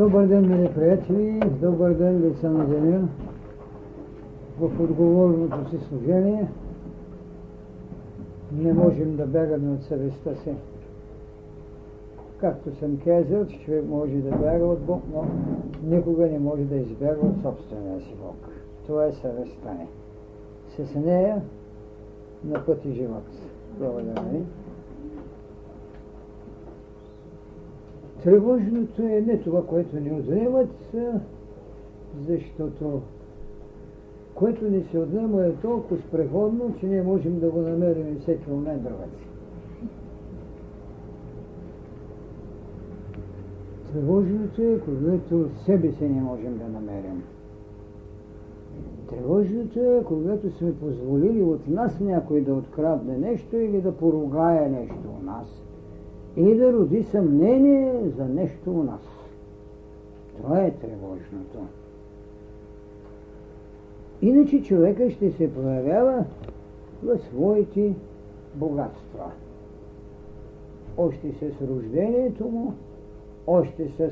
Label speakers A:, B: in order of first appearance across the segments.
A: Добър ден, мили приятели! Добър ден, деца на деня! В отговорното си служение не можем да бягаме от съвестта си. Както съм казал, човек може да бяга от Бог, но никога не може да избяга от собствения си Бог. Това е съвестта ни. С нея на път и живот. Благодаря ви. Тревожното е не това, което ни отнемат, защото което ни се отнема е толкова спреходно, че ние можем да го намерим всеки момент другаде. Тревожното е, когато себе си не можем да намерим. Тревожното е, когато сме позволили от нас някой да открадне нещо или да поругае нещо у нас. Или да роди съмнение за нещо у нас. Това е тревожното. Иначе човека ще се проявява в своите богатства. Още с рождението му, още с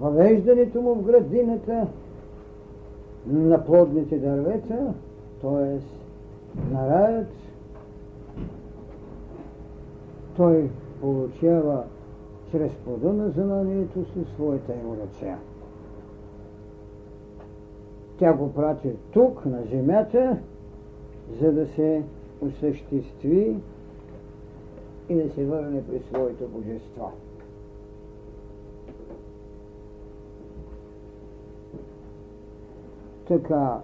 A: въвеждането му в градината на плодните дървета, т.е. на раят, той получава чрез плода на знанието си своята еволюция. Тя го прати тук, на земята, за да се осъществи и да се върне при своето божество. Така,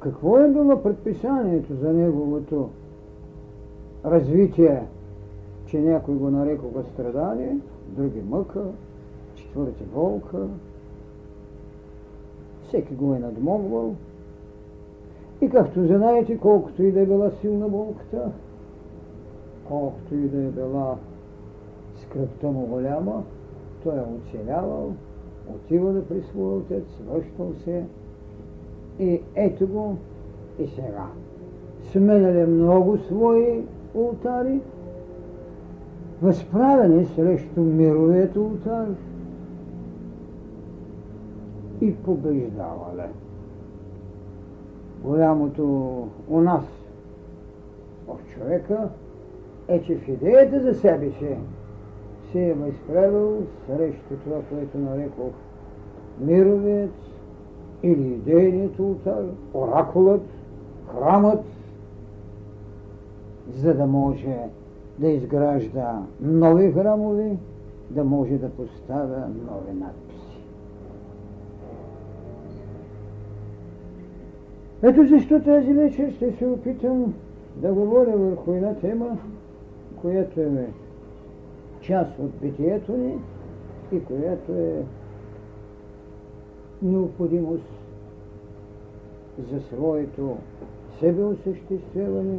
A: какво е било предписанието за неговото развитие, че някой го нарекоха страдание, други мъка, четвърти болка, всеки го е надмогвал. И както знаете, колкото и да е била силна болката, колкото и да е била скръпта му голяма, той е оцелявал, отива да при своя отец, връщал се, и ето го и сега. Сменяли много свои ултари, възправени срещу мировият ултар и побеждавали. Голямото у нас в човека е, че в идеята за себе си се е възправил срещу това, което нарекох мировият или идейният ултар, оракулът, храмът, за да може да изгражда нови храмови, да може да поставя нови надписи. Ето защо тази вечер ще се опитам да говоря върху една тема, която е част от битието ни и която е необходимост за своето себеосъществяване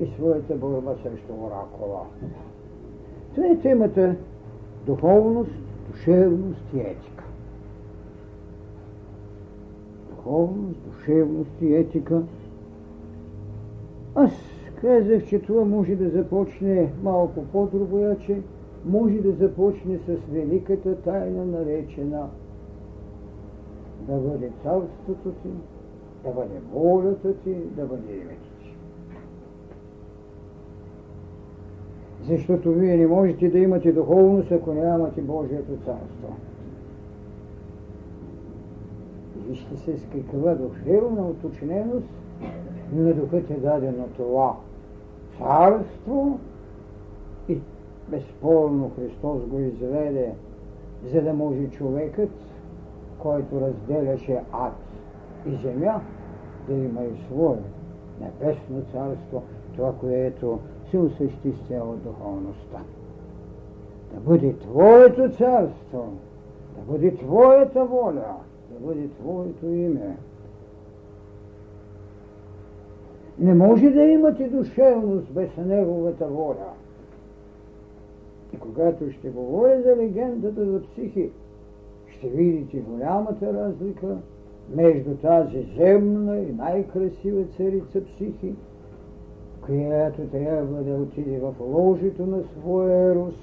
A: и своята борба срещу оракула. Това е темата духовност, душевност и етика. Духовност, душевност и етика. Аз казах, че това може да започне малко по-другояче, може да започне с великата тайна, наречена да бъде царството ти, да бъде волята ти, да бъде името ти. Защото вие не можете да имате духовност, ако нямате Божието царство. Вижте се с каква душевна уточненост на духът е дадено това царство и безспорно Христос го изведе, за да може човекът който разделяше ад и земя, да има и свое небесно царство, това, което се осъществява духовността. Да бъде Твоето царство, да бъде Твоята воля, да бъде Твоето име. Не може да имате душевност без Неговата воля. И когато ще говоря за легендата за психи, ще видите голямата разлика между тази земна и най-красива царица психи, която трябва да отиде в ложето на своя ерос,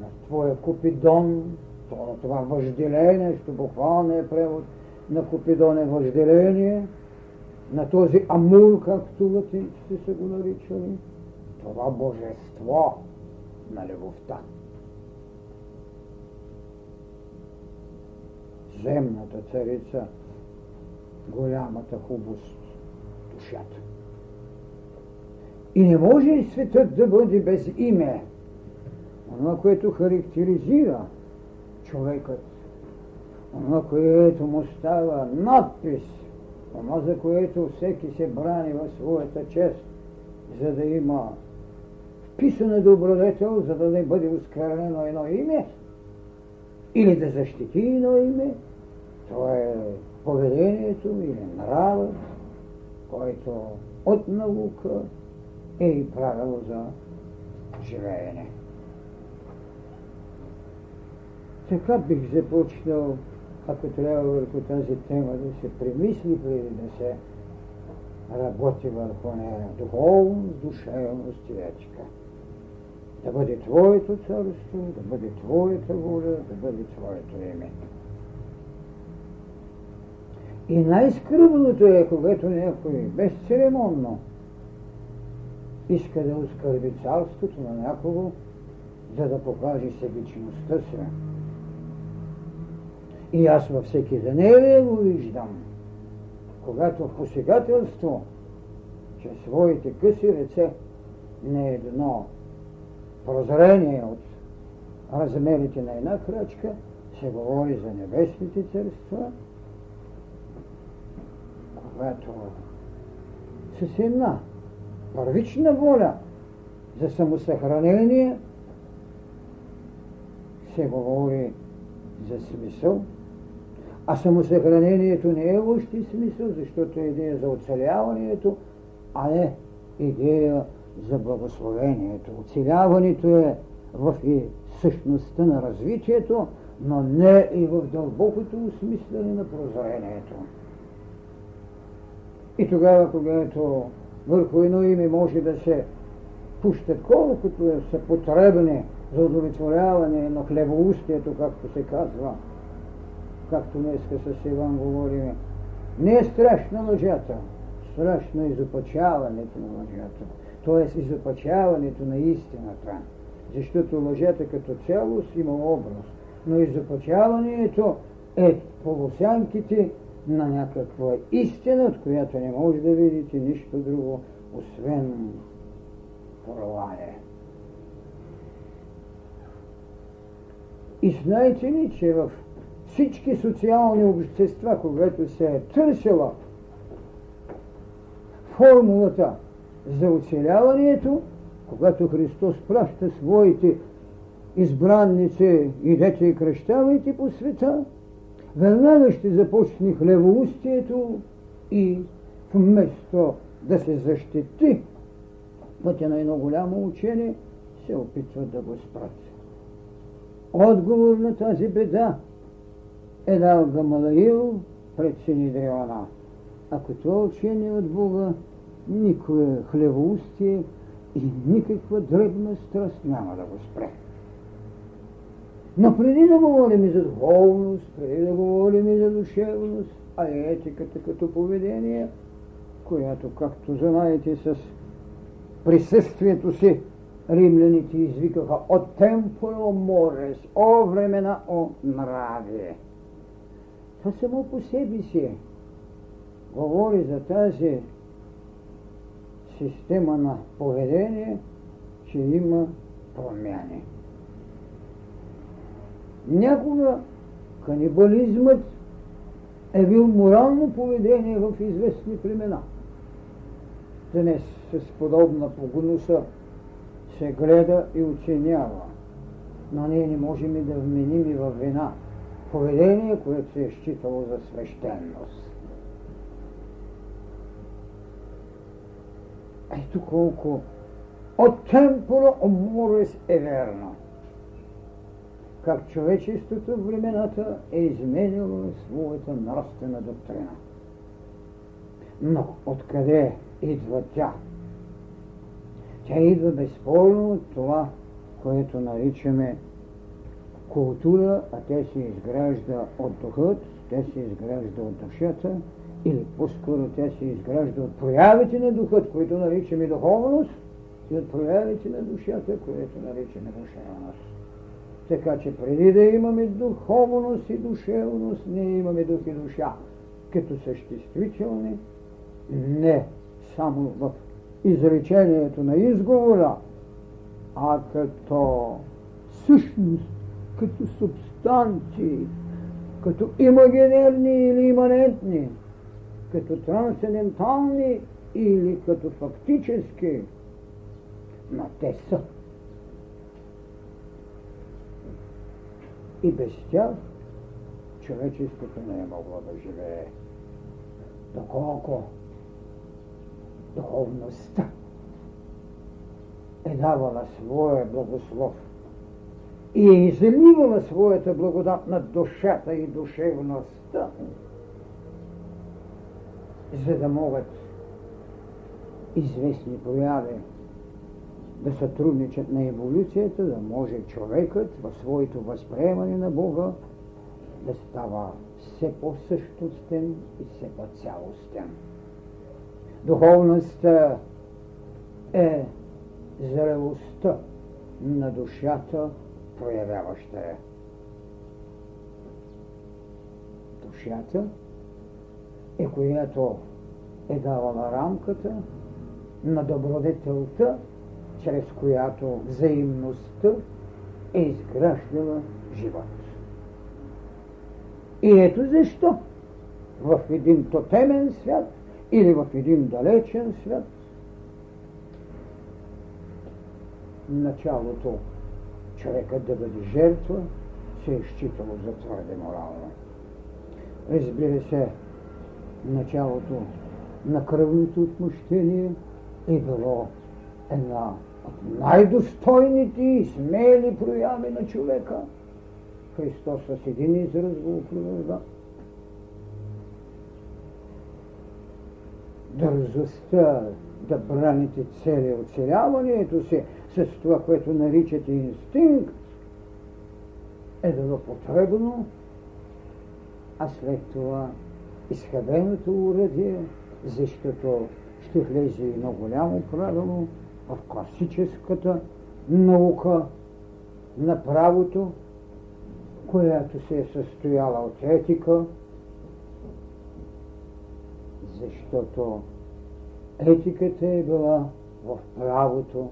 A: на твоя Купидон, То, това въжделение, що буквалният превод на Купидон е въжделение, на този Амур, както латинците са го наричали, това божество на любовта. Земната царица, голямата хубост, душата. И не може светът да бъде без име. Това, което характеризира човекът, това, което му става надпис, това, за което всеки се брани в своята чест, за да има вписана добродетел, за да не бъде осквернено едно име, или да защити едно име, това е поведението или нравът, който от наука и правило за живеене. Така бих започнал, ако трябва върху тази тема да се премисли преди да се работи върху нея. Духовност, душевност и етика. Да бъде Твоето царство, да бъде Твоята воля, да бъде Твоето име. И най-скръбното е, когато някой безцеремонно иска да оскърби царството на някого, за да покаже себичността си. И аз във всеки Данелия го виждам, когато в посегателство, че своите къси ръце не едно прозрение от размерите на една крачка, се говори за небесните царства, когато с една първична воля за самосъхранение се говори за смисъл, а самосъхранението не е още смисъл, защото е идея за оцеляването, а не идея за благословението. Оцеляването е в и същността на развитието, но не и в дълбокото осмислене на прозрението. И тогава, когато върху едно име може да се пущат колкото е са потребни за удовлетворяване на хлебоустието, както се казва, както днеска с Иван говорим. Не е страшна лъжата, страшно е изопачаването на лъжата, т.е. изопачаването на истината. Защото лъжата като цялост има образ, но изопачаването е полусянките на някаква истина, от която не може да видите нищо друго, освен провале. И знаете ли, че в всички социални общества, когато се е търсила формулата за оцеляването, когато Христос праща своите избранници, идете и кръщавайте по света, веднага ще започне хлевоустието и вместо да се защити пътя на едно голямо учение, се опитват да го спрат. Отговор на тази беда е дал Гамалаил пред Синидриона. Ако това учение от Бога, никое хлевоустие и никаква дребна страст няма да го спре. Но преди да говорим и за духовност, преди да говорим и за душевност, а етиката като поведение, която, както знаете, с присъствието си римляните извикаха от темпоро морес, о времена, о нрави. Това само по себе си говори за тази система на поведение, че има промяни. Някога канибализмът е бил морално поведение в известни племена. Днес с подобна погнуса се гледа и оценява. Но ние не можем и да вменим и във вина поведение, което се е считало за свещеност. Ето колко от темпора Морес е верно как човечеството в времената е изменило своята нравствена доктрина. Но откъде идва тя? Тя идва безспорно от това, което наричаме култура, а те се изгражда от духът, те се изгражда от душата, или по-скоро тя се изгражда от проявите на духът, които наричаме духовност, и от проявите на душата, които наричаме душевност. Така че преди да имаме духовност и душевност, ние имаме дух и душа като съществителни, не само в изречението на изговора, а като същност, като субстанции, като имагинерни или иманентни, като трансцендентални или като фактически, но те са. И без тях човечеството не е могло да живее. Доколко духовността е давала своя благослов и е изливала своята благодат на душата и душевността, за да могат известни прояви да сътрудничат на еволюцията, да може човекът в своето възприемане на Бога да става все по-същностен и все по-цялостен. Духовността е зрелостта на душата, проявяваща я. Душата е която е давала рамката на добродетелта, чрез която взаимността е изграждала живот. И ето защо в един тотемен свят или в един далечен свят началото човекът да бъде жертва се е считало за твърде морално. Разбира се, началото на кръвното отмъщение е било една най-достойните и смели прояви на човека. Христос с един израз го опровърга. Дързостта да браните цели оцеляването си с това, което наричате инстинкт, е било потребно, а след това изхабеното уръдие, защото ще влезе на голямо правило в класическата наука на правото, която се е състояла от етика, защото етиката е била в правото,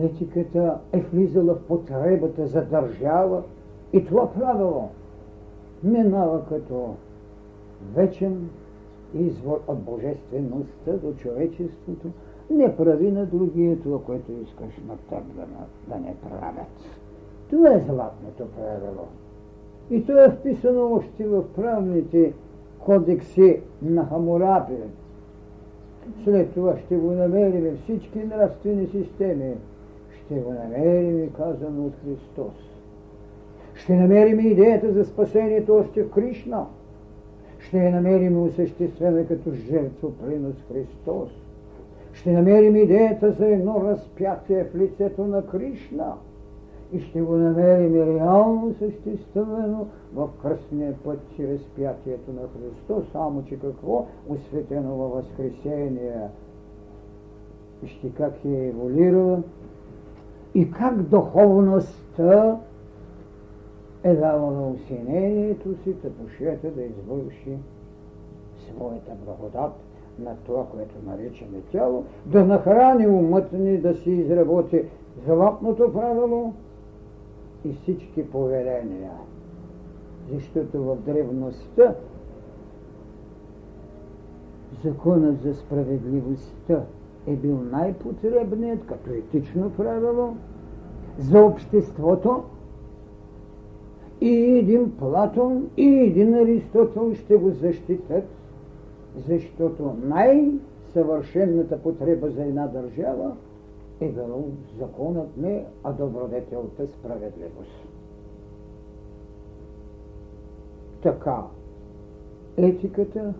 A: етиката е влизала в потребата за държава и това правило минава като вечен извор от божествеността до човечеството, не прави на другия това, което искаш на теб да, да не правят. Това е златното правило. И то е вписано още в правните кодекси на Хамурапи. След това ще го намерим всички нравствени системи. Ще го намерим казано от Христос. Ще намерим идеята за спасението още в Кришна ще я намерим осъществена като жертва принос Христос. Ще намерим идеята за едно разпятие в лицето на Кришна и ще го намерим реално съществено в кръстния път си разпятието на Христос, само че какво? Осветено във Възкресение. Вижте как е еволюирала и как духовността е дала на усинението си, тъпушета да извърши своята благодат на това, което наричаме тяло, да нахрани умът ни, да си изработи златното правило и всички повеления. Защото в древността законът за справедливостта е бил най-потребният като етично правило за обществото, и един Платон, и един Аристотел ще го защитят, защото най-съвършенната потреба за една държава е било законът не, а добродетелта справедливост. Така, етиката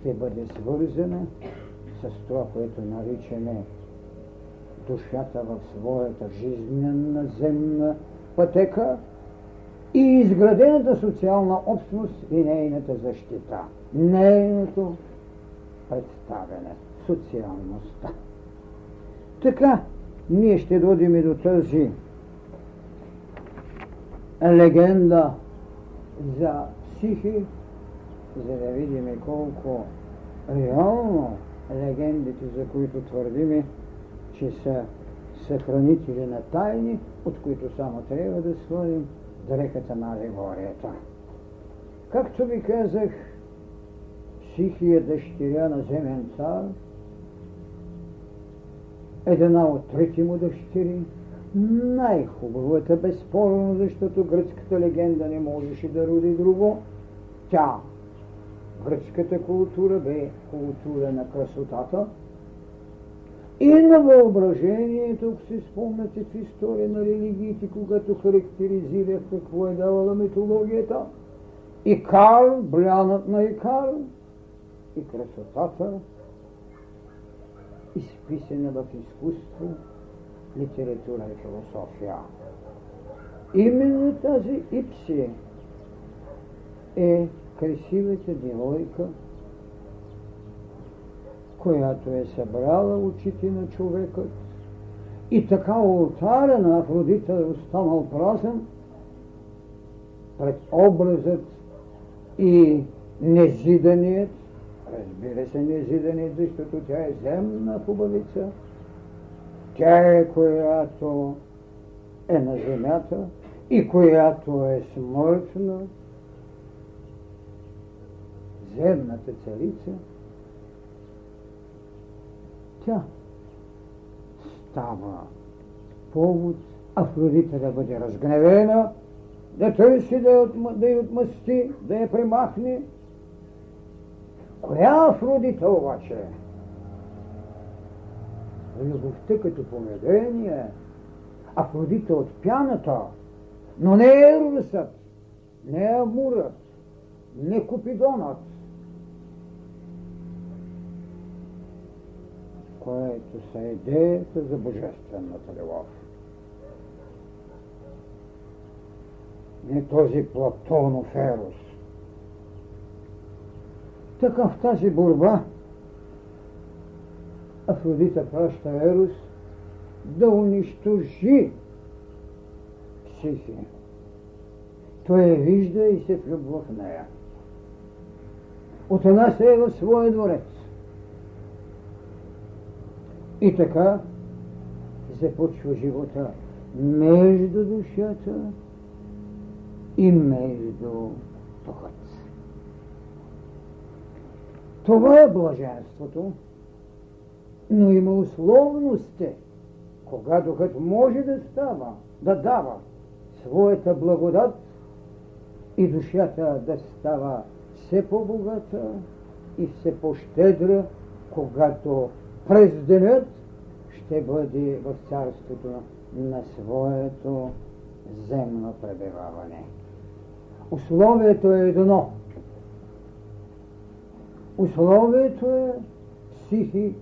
A: ще бъде свързана с това, което наричаме душата в своята жизнена земна пътека и изградената социална общност и нейната защита. Нейното представяне, социалността. Така, ние ще дойдем и до тази легенда за психи, за да видим колко реално легендите, за които твърдиме, че са съхранители на тайни, от които само трябва да свалим дреката на алегорията. Както ви казах, психия дъщеря на земен цар, една от трети му дъщери, най-хубавата, безспорно, защото гръцката легенда не можеше да роди друго. Тя, гръцката култура, бе култура на красотата и на въображението, ако си спомняте в история на религиите, когато характеризирах какво е давала митологията. Икар, блянът на Икар и красотата, изписана в изкуство, литература и философия. Именно тази Ипси е красивата девойка, която е събрала очите на човекът и така ултара на Афродита е останал празен пред образът и незиданият, разбира се незиданият, защото тя е земна хубавица, тя е която е на земята и която е смъртна, земната царица, тя става повод Афродита да бъде разгневена, да търси да да отмъсти, да я примахне. Коя Афродита обаче? Любовта като поведение, Афродита от пяната, но не е Русът, не е Амурът, не Купидонът, което са идеята за божествената любов. Не този Платонов ерос. Така в тази борба Афродита праща Ерос да унищожи психи. Той я вижда и се влюбва в нея. От една се е в своя дворец. И така започва живота между душата и между духът. Това е блаженството, но има условности, кога духът може да става, да дава своята благодат и душата да става все по-богата и все по-щедра, когато през денят ще бъде в царството на своето земно пребиваване. Условието е едно. Условието е психи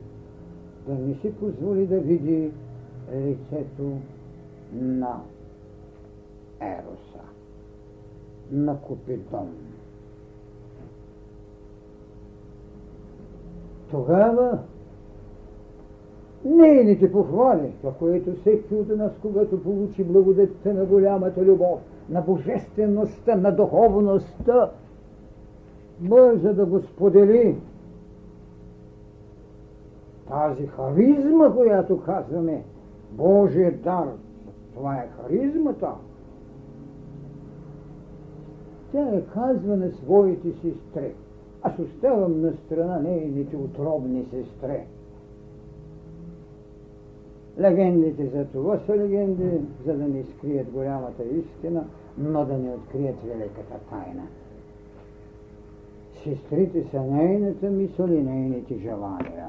A: да не си позволи да види лицето на Ероса, на Купидон. Тогава нейните похвали, това, което всеки от нас, когато получи благодетта на голямата любов, на божествеността, на духовността, може да го сподели. Тази харизма, която казваме, Божия дар, това е харизмата. Тя е казва на своите сестри. Аз оставам на страна нейните отробни сестри. Легендите за това са легенди, за да ни скрият голямата истина, но да ни открият великата тайна. Сестрите са нейната мисъл и нейните желания.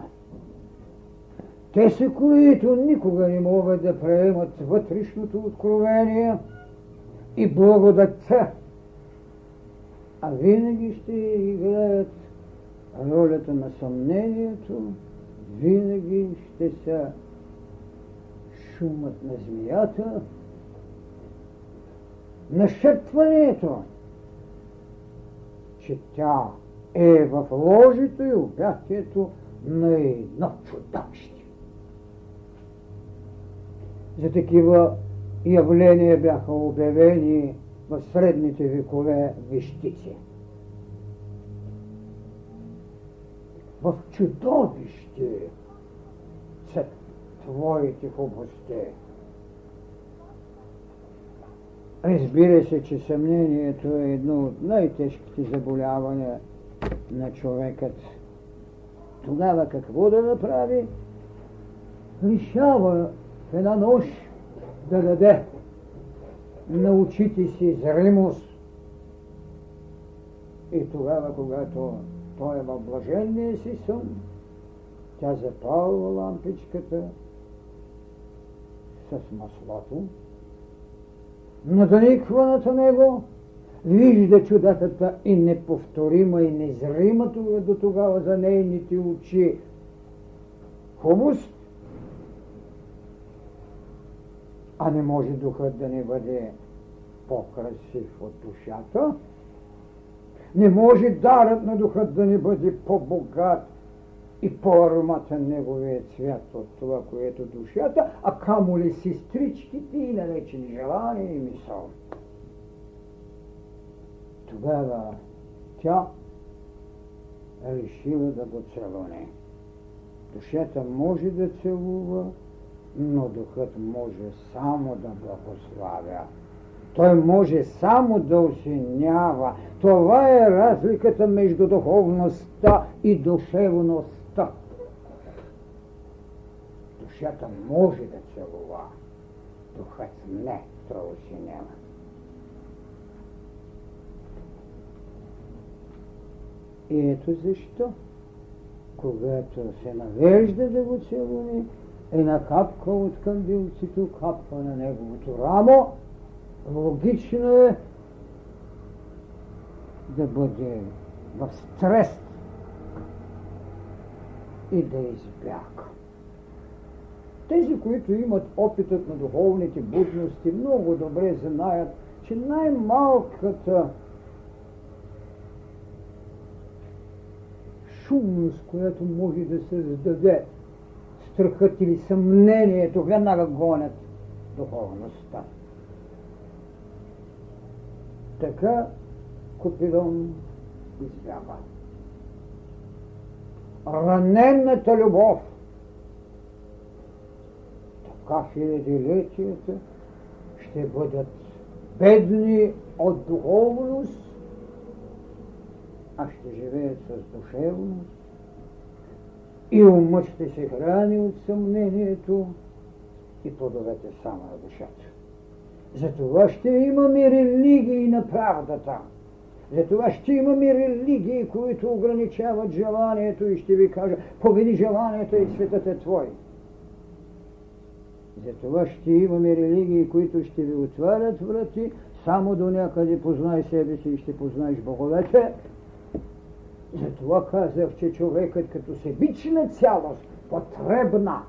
A: Те са, които никога не могат да приемат вътрешното откровение и благодатта, а винаги ще играят ролята на съмнението, винаги ще са шумът на змията нашепването, че тя е в ложито и обятието на едно чудовище. За такива явления бяха обявени в средните векове вещици. В чудовище са твоите хубости. Разбира се, че съмнението е едно от най-тежките заболявания на човекът. Тогава какво да направи? Лишава в една нощ да даде на очите си зримост. И тогава, когато той е в блаженния си сън, тя запалва лампичката с маслото, надниква над него, вижда чудатата и неповторима и незрима до тогава за нейните очи. Хубост, а не може духът да не бъде по-красив от душата, не може дарът на духът да не бъде по-богат и по-ароматен неговия цвят от това, което душата, а камо ли сестричките и наречени желания и мисъл. Тогава тя решила да го целуне. Душата може да целува, но духът може само да благославя. Той може само да осенява. Това е разликата между духовността и душевността. Душата може да целува, духът не, той осенява. И ето защо, когато се навежда да го целуне, една капка от кандилцето капва на неговото рамо, логично е да бъде в стрес и да избяга. Тези, които имат опитът на духовните будности, много добре знаят, че най-малката шумност, която може да се създаде страхът или съмнението, веднага гонят духовността. Така Купидон избяга. Ранената любов, така хилядилетията ще бъдат бедни от духовност, а ще живеят с душевност и умът ще се храни от съмнението и плодовете само на душата. Затова ще имаме религии на правдата. Затова ще имаме религии, които ограничават желанието и ще ви кажа, победи желанието и светът е твой. Затова ще имаме религии, които ще ви отварят врати, само до някъде познай себе си и ще познаеш боговете. Затова казах, че човекът като себична цялост, потребна,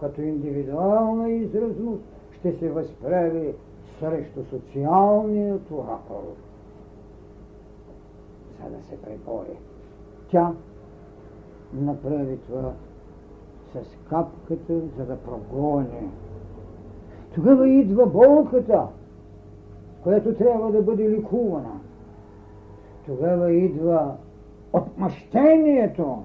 A: като индивидуална изразност, ще се възправи срещу социалния оратор, за да се пребори. Тя направи това с капката, за да прогони. Тогава идва болката, която трябва да бъде ликувана. Тогава идва отмъщението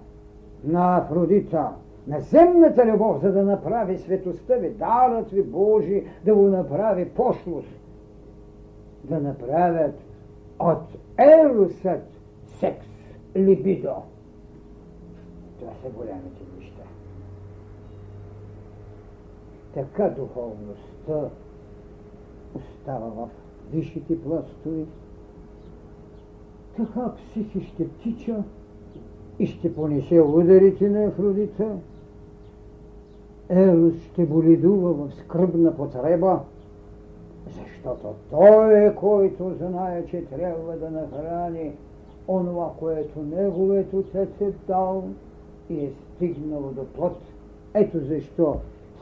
A: на Афродита, на земната любов, за да направи светостта ви, дарът ви Божи, да го направи пошлост, да направят от ерусът секс, либидо. Това са големите неща. Така духовността остава в висшите пластови, така психи ще тича и ще понесе ударите на Афродита, Ерос ще боледува в скръбна потреба, защото той е, който знае, че трябва да нахрани онова, което неговият отец е дал и е стигнал до плод. Ето защо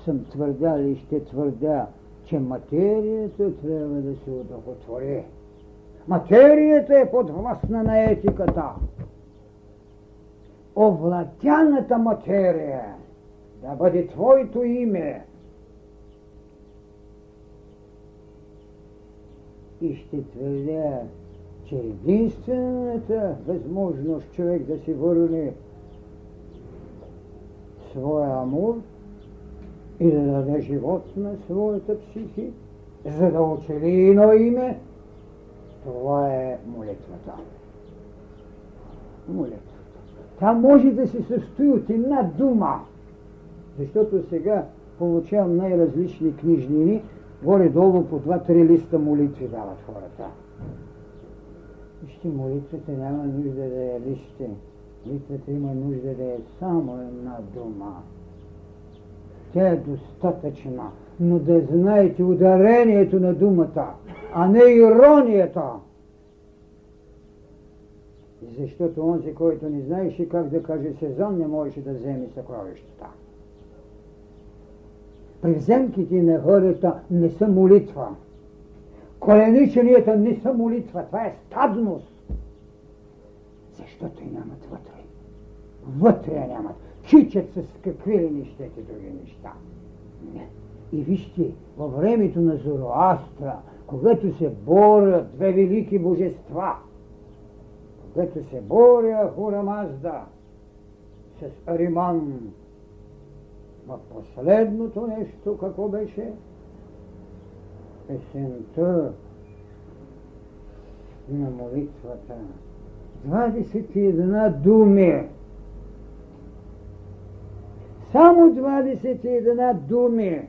A: съм твърдял и ще твърдя, че материята трябва да се удохотвори. Материята е подвластна на етиката. Овладяната материя да бъде Твоето име. И ще твърдя, че единствената възможност човек да си върне своя амур и да даде живот на своята психи, за да оцели едно име, това е молитвата. Молитвата. Тя може да се състои от една дума, защото сега получавам най-различни книжнини, горе-долу по два-три листа молитви дават хората. Вижте, молитвата няма нужда да е лище. Молитвата има нужда да е само една дума. Тя е достатъчна, но да знаете ударението на думата, а не иронията. Защото онзи, който не знаеше как да каже сезон, не можеше да вземе съкровищата. Приземките на хората не са молитва. Колениченията не са молитва, това е стадност. Защото и нямат вътре. Вътре я нямат. Чичат с какви ли нещете други неща. Не. И вижте, във времето на Зороастра, когато се борят две велики божества, когато се боря Хурамазда с Ариман, в последното нещо, какво беше? Песента на молитвата. 21 думи. Само 21 думи.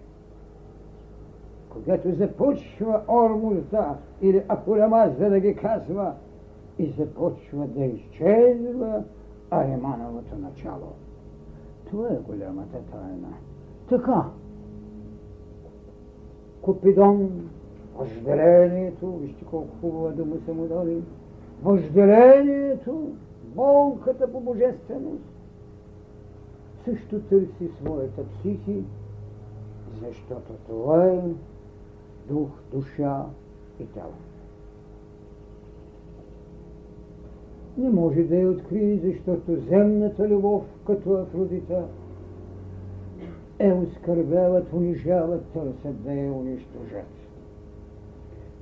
A: Когато започва Ормузда или Акурамазда да ги казва и започва да изчезва Аремановото начало. Това е голямата тайна. Така. Купидон, въжделението, вижте колко хубава дума са му дали, въжделението, болката по божественост, също търси своята психи, защото това е дух, душа и тяло. Не може да я открие, защото земната любов, като Афродита, е оскърбяват, унижават, търсят да я унищожат.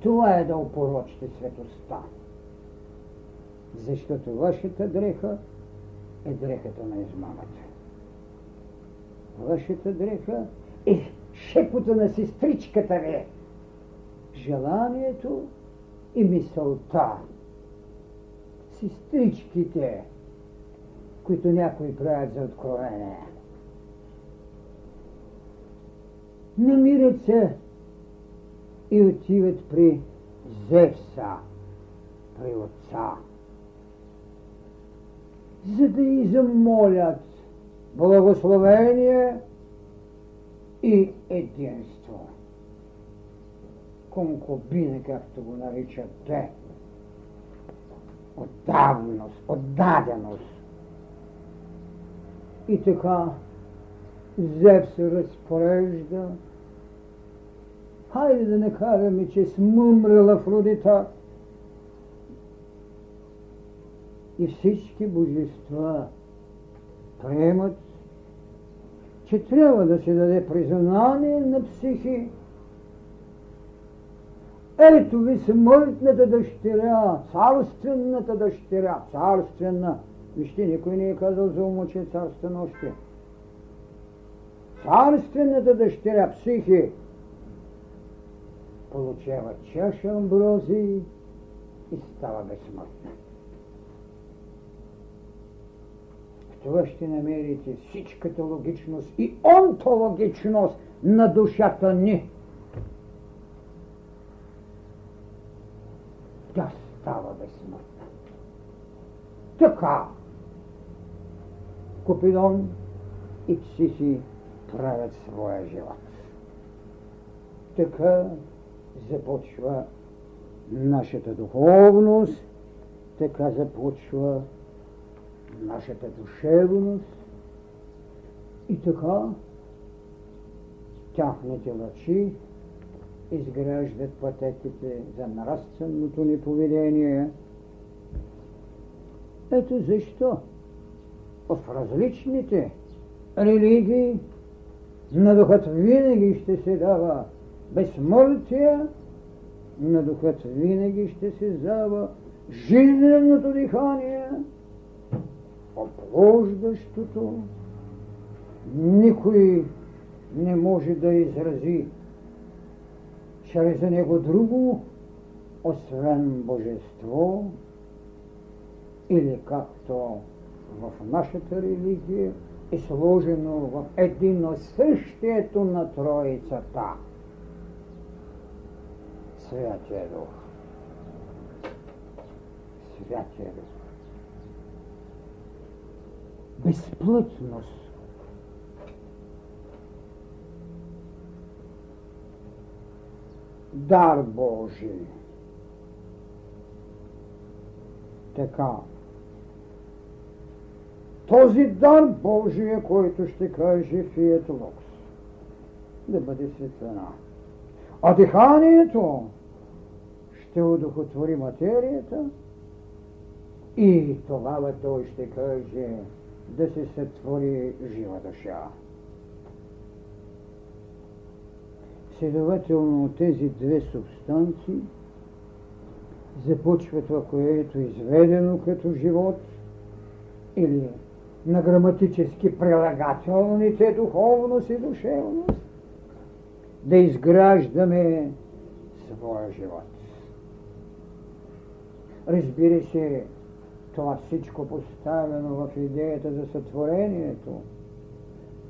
A: Това е да опорочите светостта. Защото вашата дреха е дрехата на измамата. Вашата дреха е шепота на сестричката ви. Желанието и мисълта. Сестричките, които някои правят за откровение. Намират се и отиват при Зевса, при отца, за да измолят благословение и единство. Конкубина, както го наричат те, отдавност, отдаденост. И така Зев се разпорежда. Хайде да не караме, че смумрела в родита. И всички божества приемат че трябва да се даде признание на психи. Ето ви смъртната дъщеря, царствената дъщеря, царствена. Вижте, никой не е казал за ума, че е царствено още. Царствената дъщеря, психи, получава чаша амброзии и става безсмъртна. Това ще намерите всичката логичност и онтологичност на душата ни. Тя става безсмъртна. Така Купидон и Психи правят своя живот. Така започва нашата духовност, така започва нашата душевност и така тяхните лъчи изграждат пътеките за нравственото ни поведение. Ето защо в различните религии на духът винаги ще се дава безсмъртие, на духът винаги ще се дава жизненото дихание, оплождащото. Никой не може да изрази чрез него друго, освен Божество, или както в нашата религия е сложено в едино същието на Троицата. Святия Дух. Святия Дух. Безплътност. Дар Божий. Така, този дар Божия, който ще каже Фиет Локс, да бъде светлина. А диханието ще удохотвори материята и тогава той ще каже да се сътвори жива душа. Следователно тези две субстанции започва това, което е изведено като живот или на граматически прилагателните духовност и душевност, да изграждаме своя живот. Разбира се, това всичко поставено в идеята за сътворението,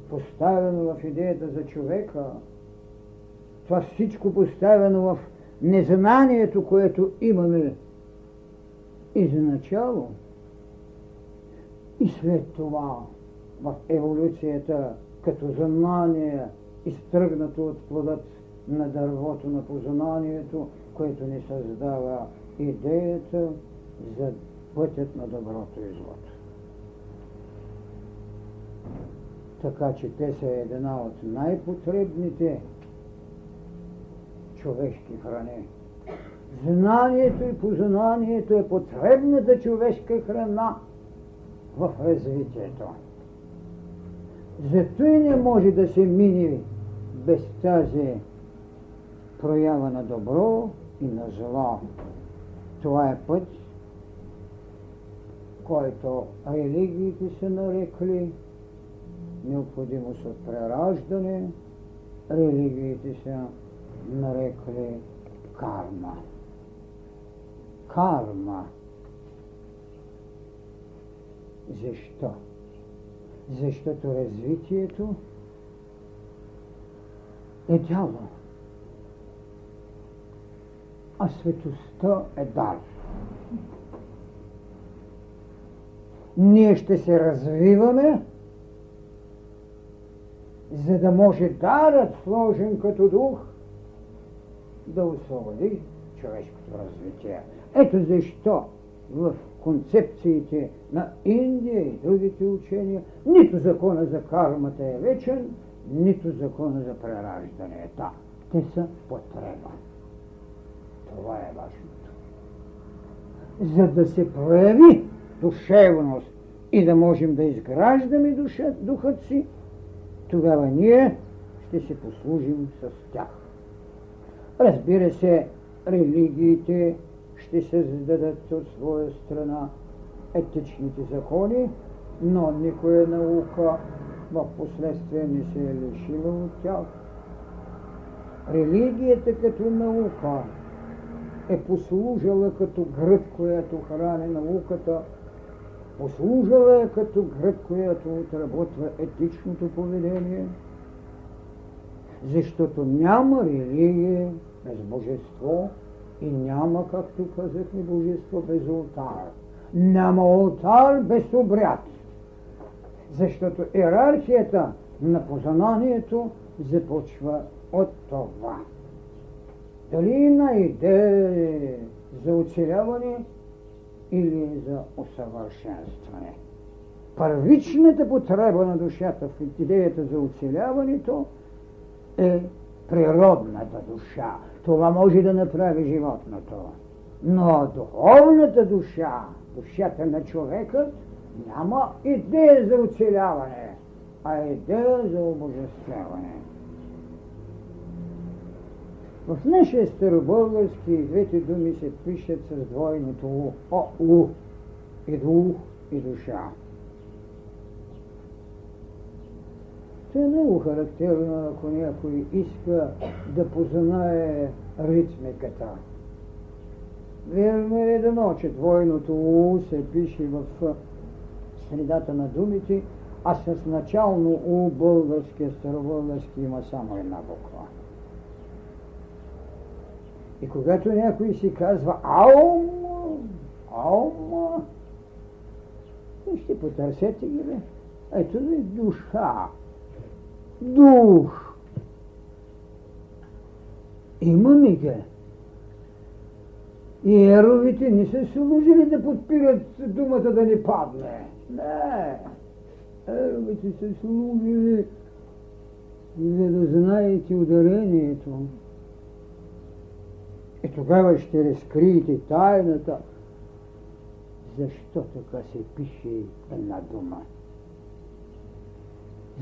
A: поставено в идеята за човека, това всичко поставено в незнанието, което имаме изначало – и след това в еволюцията като знание, изтръгнато от плодът на дървото на познанието, което ни създава идеята за пътят на доброто и злото. Така че те са една от най-потребните човешки храни. Знанието и познанието е потребната човешка храна – в развитието. Зато и не може да се мине без тази проява на добро и на зло. Това е път, който религиите са нарекли необходимост от прераждане, религиите са нарекли карма. Карма. Защо? Защото развитието е дяло, а светостта е дар. Ние ще се развиваме, за да може дарът, сложен като дух, да освободи човешкото развитие. Ето защо в концепциите на Индия и другите учения, нито закона за кармата е вечен, нито закона за прераждането. Те са потреба. Това е важното. За да се прояви душевност и да можем да изграждаме душа, духът си, тогава ние ще се послужим с тях. Разбира се, религиите ще създадат от своя страна етичните закони, но никоя наука в последствие не се е лишила от тях. Религията като наука е послужила като гръб, която храни науката, послужила е като гръб, която отработва етичното поведение, защото няма религия без божество, и няма, както казахме, божество без алтар. Няма алтар без обряд. Защото иерархията на познанието започва от това. Дали има идея за оцеляване или за усъвършенстване. Първичната потреба на душата в идеята за оцеляването е природната душа. Това може да направи животното. Но духовната душа, душата на човекът, няма идея за оцеляване, а идея за обожествяване. В нашия старобългарски двете думи се пишат с двойното У. О, У. И дух, и душа. Това е много характерно, ако някой иска да познае ритмиката. Верно е дано, че двойното У се пише в средата на думите, а с начално У българския, старобългарски има само една буква. И когато някой си казва Аум, Аум, ще потърсете ги, бе. Ето ви душа. Дух. Имаме ги. И еровите не са служили да подпират думата да не падне. Не. Еровите са служили за да знаете ударението. И тогава ще разкриете тайната, защо така се пише една дума.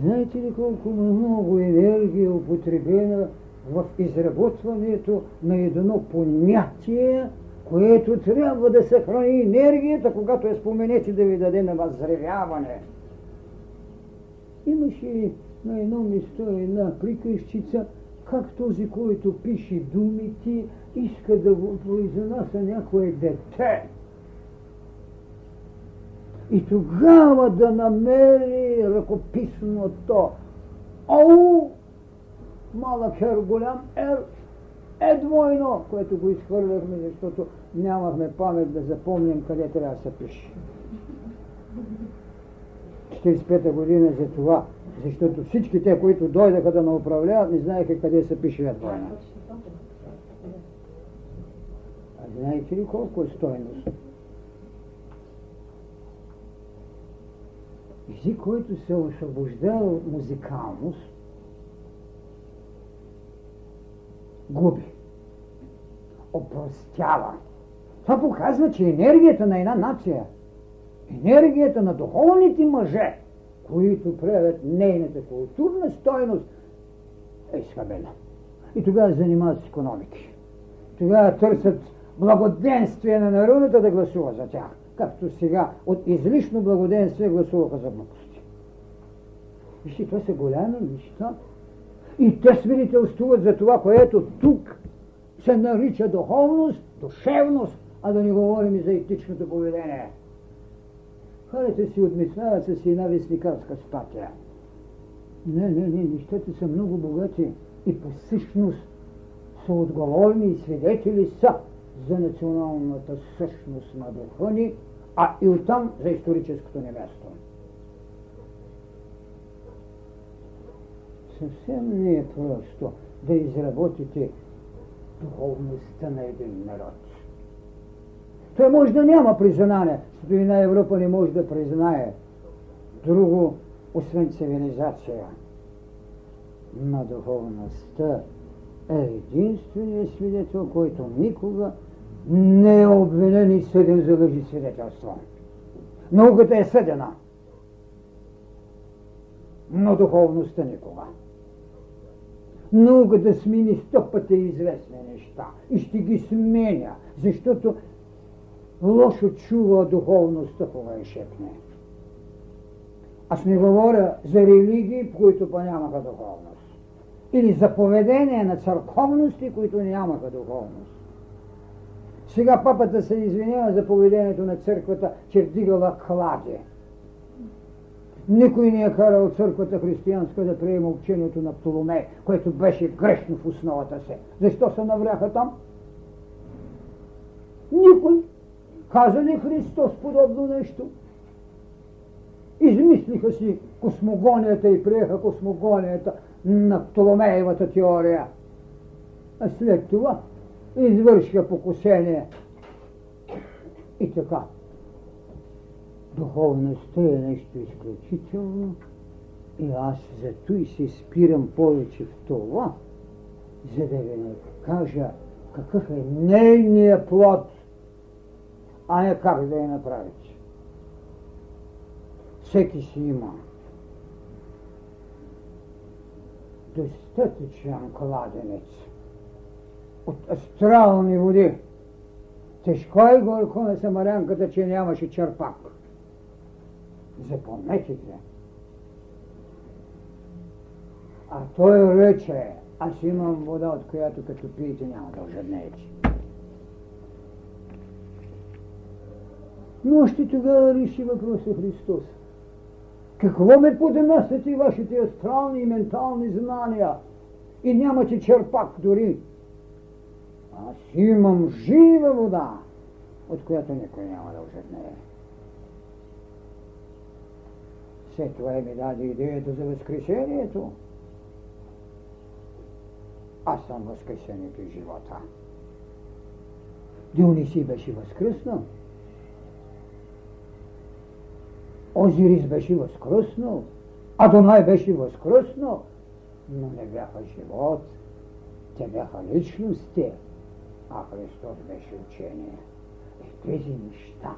A: Знаете ли колко много енергия е употребена в изработването на едно понятие, което трябва да съхрани енергията, когато я споменете да ви даде на въззревяване. Имаше на едно место една приказчица, как този, който пише думите, иска да го произнася някое дете. И тогава да намери ръкописното ОУ, малък ер, голям ер, е двойно, което го изхвърляхме, защото нямахме памет да запомним къде трябва да се пише. 45-та година за това, защото всички те, които дойдаха да ме управляват, не знаеха къде се пише е двойно. А знаете ли колко е стойност? Език, който се освобождава от музикалност, губи, опростява. Това показва, че енергията на една нация, енергията на духовните мъже, които правят нейната културна стойност, е изхабена. И тогава занимават с економики. Тогава търсят благоденствие на народата да гласува за тях. Както сега от излишно благоденствие гласуваха за глупости. Вижте, това са голями неща. И те свидетелствуват за това, което тук се нарича духовност, душевност, а да не говорим и за етичното поведение. Хората си отмисляват с една вестникарска статия. Не, не, не, нещата са много богати и по същност са отговорни и свидетели са за националната същност на духа ни, а и оттам за историческото ни място. Съвсем не е просто да изработите духовността на един народ. Той може да няма признание, защото и на Европа не може да признае друго, освен цивилизация. На духовността е единственият свидетел, който никога не е обвинен и съден за лъжи свидетелство. Науката е съдена, но духовността никога. Науката смени сто пъти известни неща и ще ги сменя, защото лошо чува духовността, кога е шепне. Аз не говоря за религии, които па нямаха духовност. Или за поведение на църковности, които нямаха духовност. Сега папата се извинява за поведението на църквата, че вдигала кладе. Никой не е карал църквата християнска да приема учението на Птоломей, което беше грешно в основата се. Защо се навляха там? Никой. Каза ли Христос подобно нещо? Измислиха си космогонията и приеха космогонията на Птоломеевата теория. А след това извършиха покусение. И така. Духовността е нещо изключително и аз зато и се спирам повече в това, за да ви кажа какъв е нейният плод, а не как да я направите. Всеки си има достатъчен кладенец от астрални води. Тежко е горко на самарянката, че нямаше черпак. Запомнете се. А той рече, аз имам вода, от която като пиете няма да ожеднеете. Но още тогава реши въпроса Христос. Какво ме поднасят и вашите астрални и ментални знания? И нямате черпак дори. Аз имам жива вода, от която никой няма да ожеднее. След това ми даде идеята за възкресението. Аз съм възкресението и живота. Дионисий беше възкръснал. Озирис беше възкръснал. Адонай беше възкръснал. Но не бяха живот. Те бяха личности. А Христос беше учение. И тези неща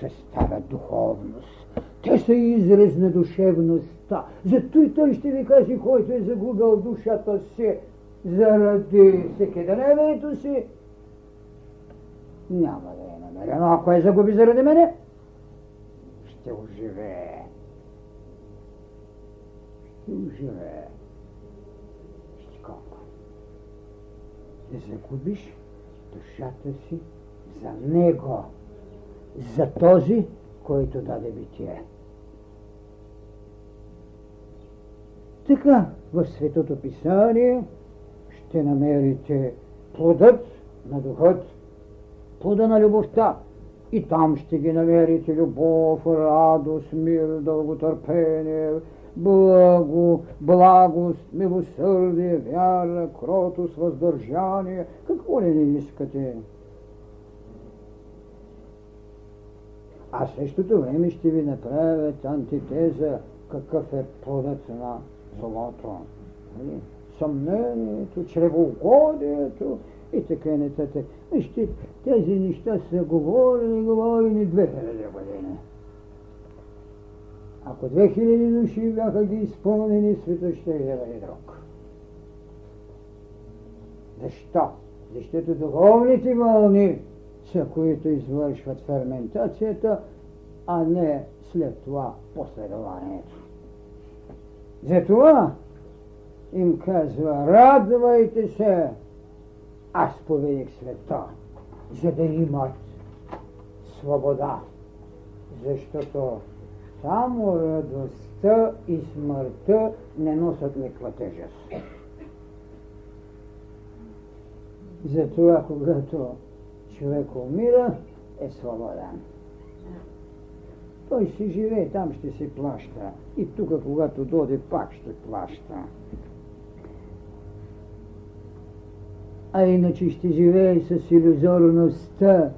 A: съставят духовност. Те са израз на душевността. Зато и той ще ви каже, който е загубил душата си заради всекидневието си, няма да я намеря. Но ако я загуби заради мене, ще оживее. Ще оживее. Ще колко? Да загубиш душата си за Него, за този, който даде битие. Така в Светото Писание ще намерите плодът на духът, плода на любовта. И там ще ги намерите любов, радост, мир, дълготърпение, благо, благост, милосърдие, вяра, кротост, въздържание. Какво ли не искате? А същото време ще ви направят антитеза какъв е плодът на злото. Нали? Съмнението, чревоугодието и така нататък. Вижте, тези неща са говорени, говорени 2000 години. Ако 2000 души бяха ги изпълнени, света ще е бъде друг. Защо? Защото духовните вълни са, които извършват ферментацията, а не след това последованието. Затова им казва, радвайте се, аз поведих света, за да имат свобода, защото само радостта и смъртта не носят никаква тежест. Затова, когато човек умира, е свободен. Той си живее, там ще се плаща. И тук, когато доде, пак ще плаща. А иначе ще живее с иллюзорността,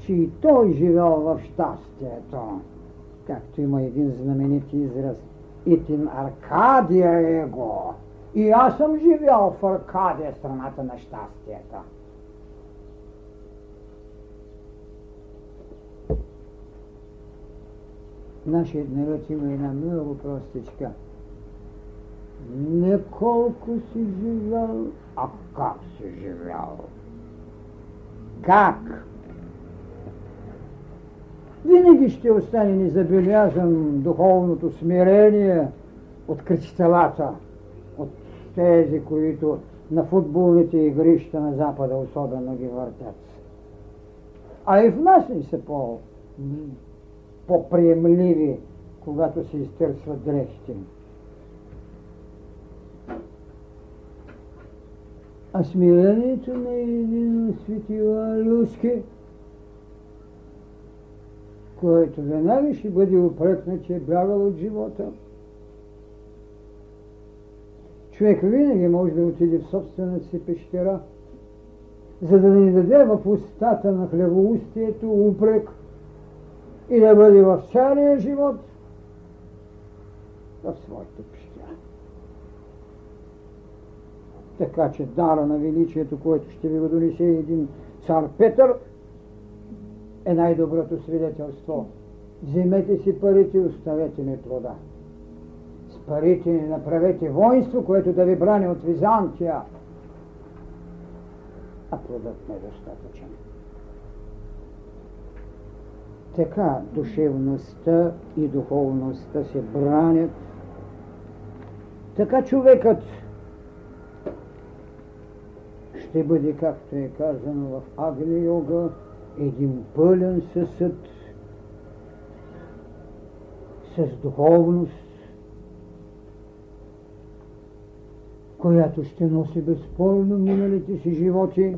A: че и той живял в щастието. Както има един знаменит израз. Итин Аркадия его. И аз съм живял в Аркадия, страната на щастието. Нашият народ има една много простичка. Не колко си живял, а как си живял. Как? Винаги ще остане незабелязан духовното смирение от кръчителата, от тези, които на футболните игрища на Запада особено ги въртят. А и в нас не са по по-приемливи, когато се изтърсват дрехите. А смирението на един светила Люски, който веднага ще бъде упрекнат, че е бягал от живота. Човек винаги може да отиде в собствената си пещера, за да не даде в устата на хлебоустието упрек – и да бъде в целия живот в своята пещера. Така че дара на величието, което ще ви го донесе един цар Петър, е най-доброто свидетелство. Вземете си парите и оставете ми плода. С парите направете воинство, което да ви брани от Византия. А плодът не е достатъчен. Така душевността и духовността се бранят. Така човекът ще бъде, както е казано в Агни Йога, един пълен съсъд с духовност, която ще носи безспорно миналите си животи,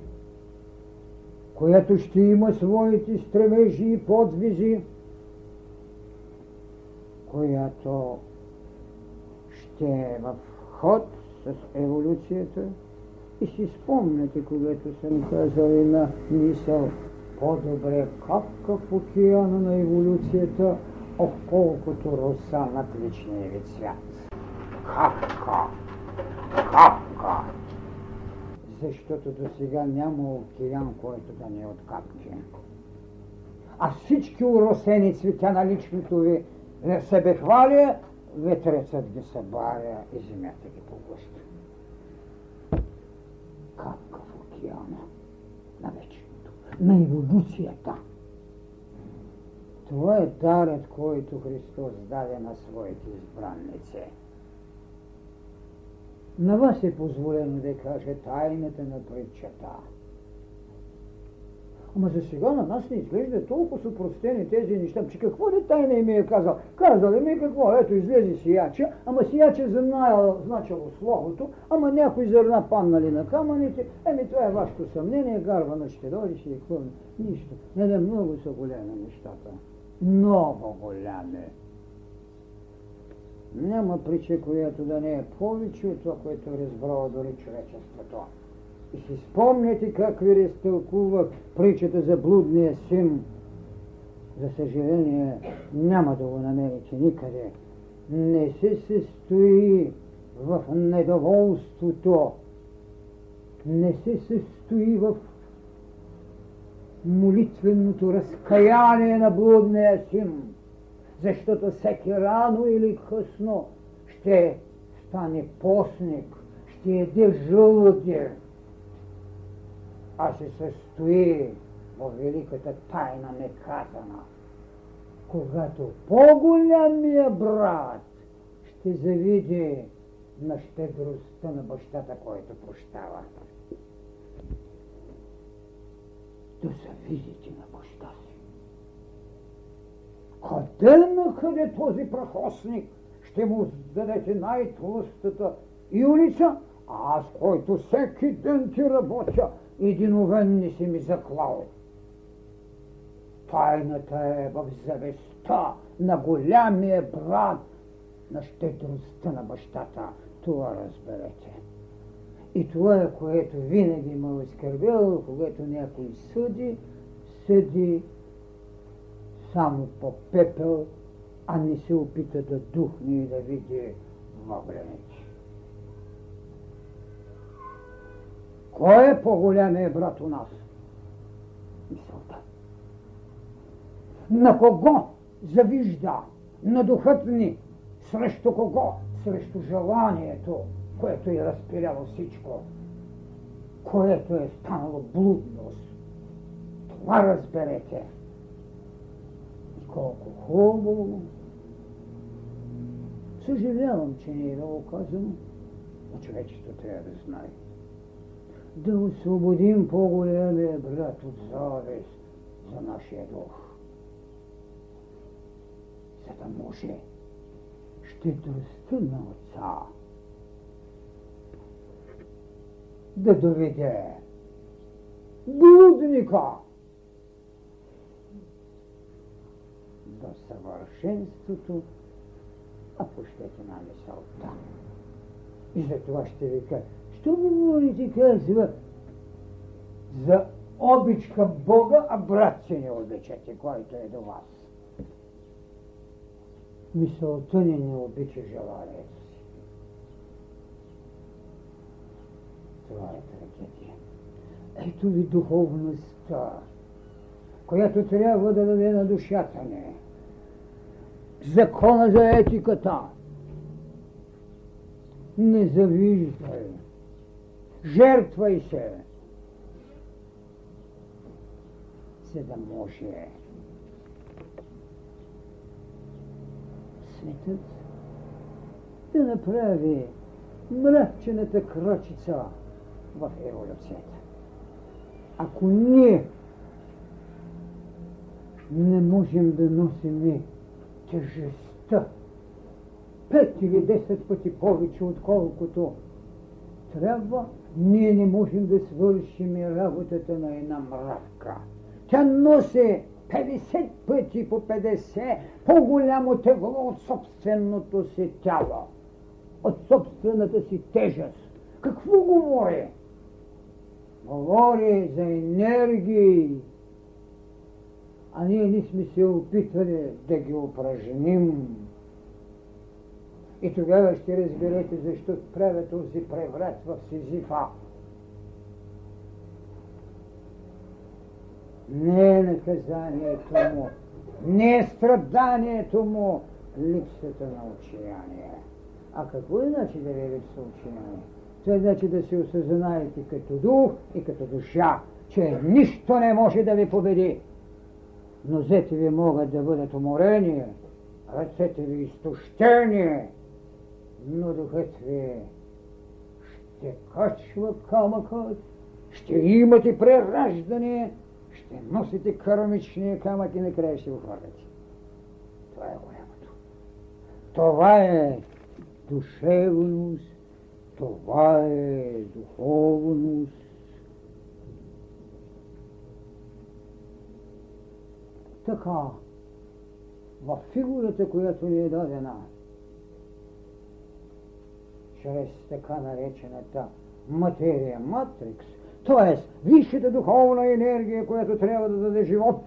A: която ще има своите стремежи и подвизи, която ще е в ход с еволюцията. И си спомняте, когато съм казал една мисъл, по-добре капка в океана на еволюцията, отколкото роса на личния ви цвят. Капка! Капка! Защото до сега няма океан, който да не е от капки. А всички уросени цветя на личното ви себехвалие, ветрецът ги събаря и земята ги поглъща. Капка в океана на вечното, на еволюцията. Това е дарът, който Христос даде на своите избранници. На вас е позволено да каже тайната на притчата. Ама за сега на нас не изглежда толкова са простени тези неща, че какво ли тайна им е казал? Казал им е какво, ето излезе сияча, ама сияча знаел, значало словото, ама някои зърна паднали на камъните, еми това е вашето съмнение, гарвана ще дойде, ще е хвърне. Нищо. Не, не, много са големи нещата. Много голями. Няма притча, която да не е повече от това, което е разбрало дори човечеството. Си спомняте как ви разтълкува притчата за блудния син. За съжаление, няма да го намерите никъде. Не се състои в недоволството, не се състои в молитвеното разкаяние на блудния син защото всеки рано или късно ще стане постник, ще еде жълуди, а се състои в великата тайна неказана, когато по-голямия брат ще завиди на щедростта на бащата, който прощава. Да завидите на баща си. Къде накъде този прахосник ще му дадете най-тлъстата и улица, аз, който всеки ден ти работя, един не си ми заклал. Тайната е в завестта на голямия брат, на щедростта на бащата. Това разберете. И това е, което винаги ме оскърбяло, когато някой съди, съди само по пепел, а не се опита да духне и да види въглените. Кой е по-голямия брат у нас? Мисълта. На кого завижда? На духът ни. Срещу кого? Срещу желанието, което е разпиляло всичко, което е станало блудност. Това разберете колко хубаво. Съжалявам, че не е много казано, но човечето трябва да знае. Да освободим по-големия брат от завист за нашия дух. За да може щедростта на отца да доведе блудника до съвършенството, а пощете на мисълта. И за това ще ви кажа, що говорите, казва, за обич към Бога, а брат се не обичате, който е до вас. Мисълта ни не обича желанието си. Това е трагедия. Ето ви духовността, която трябва да даде на душата ни. Закона за етиката. Не завиждай. Жертвай се. За да може светът да направи мрачената крачица в еволюцията. Ако ние не можем да носим тежестта пет или десет пъти повече, отколкото трябва, ние не можем да свършим работата на една мравка. Тя носи 50 пъти по 50 по-голямо тегло от собственото си тяло, от собствената си тежест. Какво говори? Говори за енергии, а ние не сме се опитвали да ги упражним. И тогава ще разберете защо правя този преврат в Сизифа. Не е наказанието му, не е страданието му, липсата на учение. А какво е значи да ви е липса учение? Това значи да се осъзнаете като дух и като душа, че нищо не може да ви победи. Нозете ви могат да бъдат уморени, ръцете ви изтощени, но духът ще качва камъкът, ще имате прераждане, ще носите кармичния камък и накрая ще го хвърляте. Това е голямото. Това е душевност, това е духовност. Така, в фигурата, която ни е дадена, чрез така наречената материя, матрикс, т.е. висшата духовна енергия, която трябва да даде живот,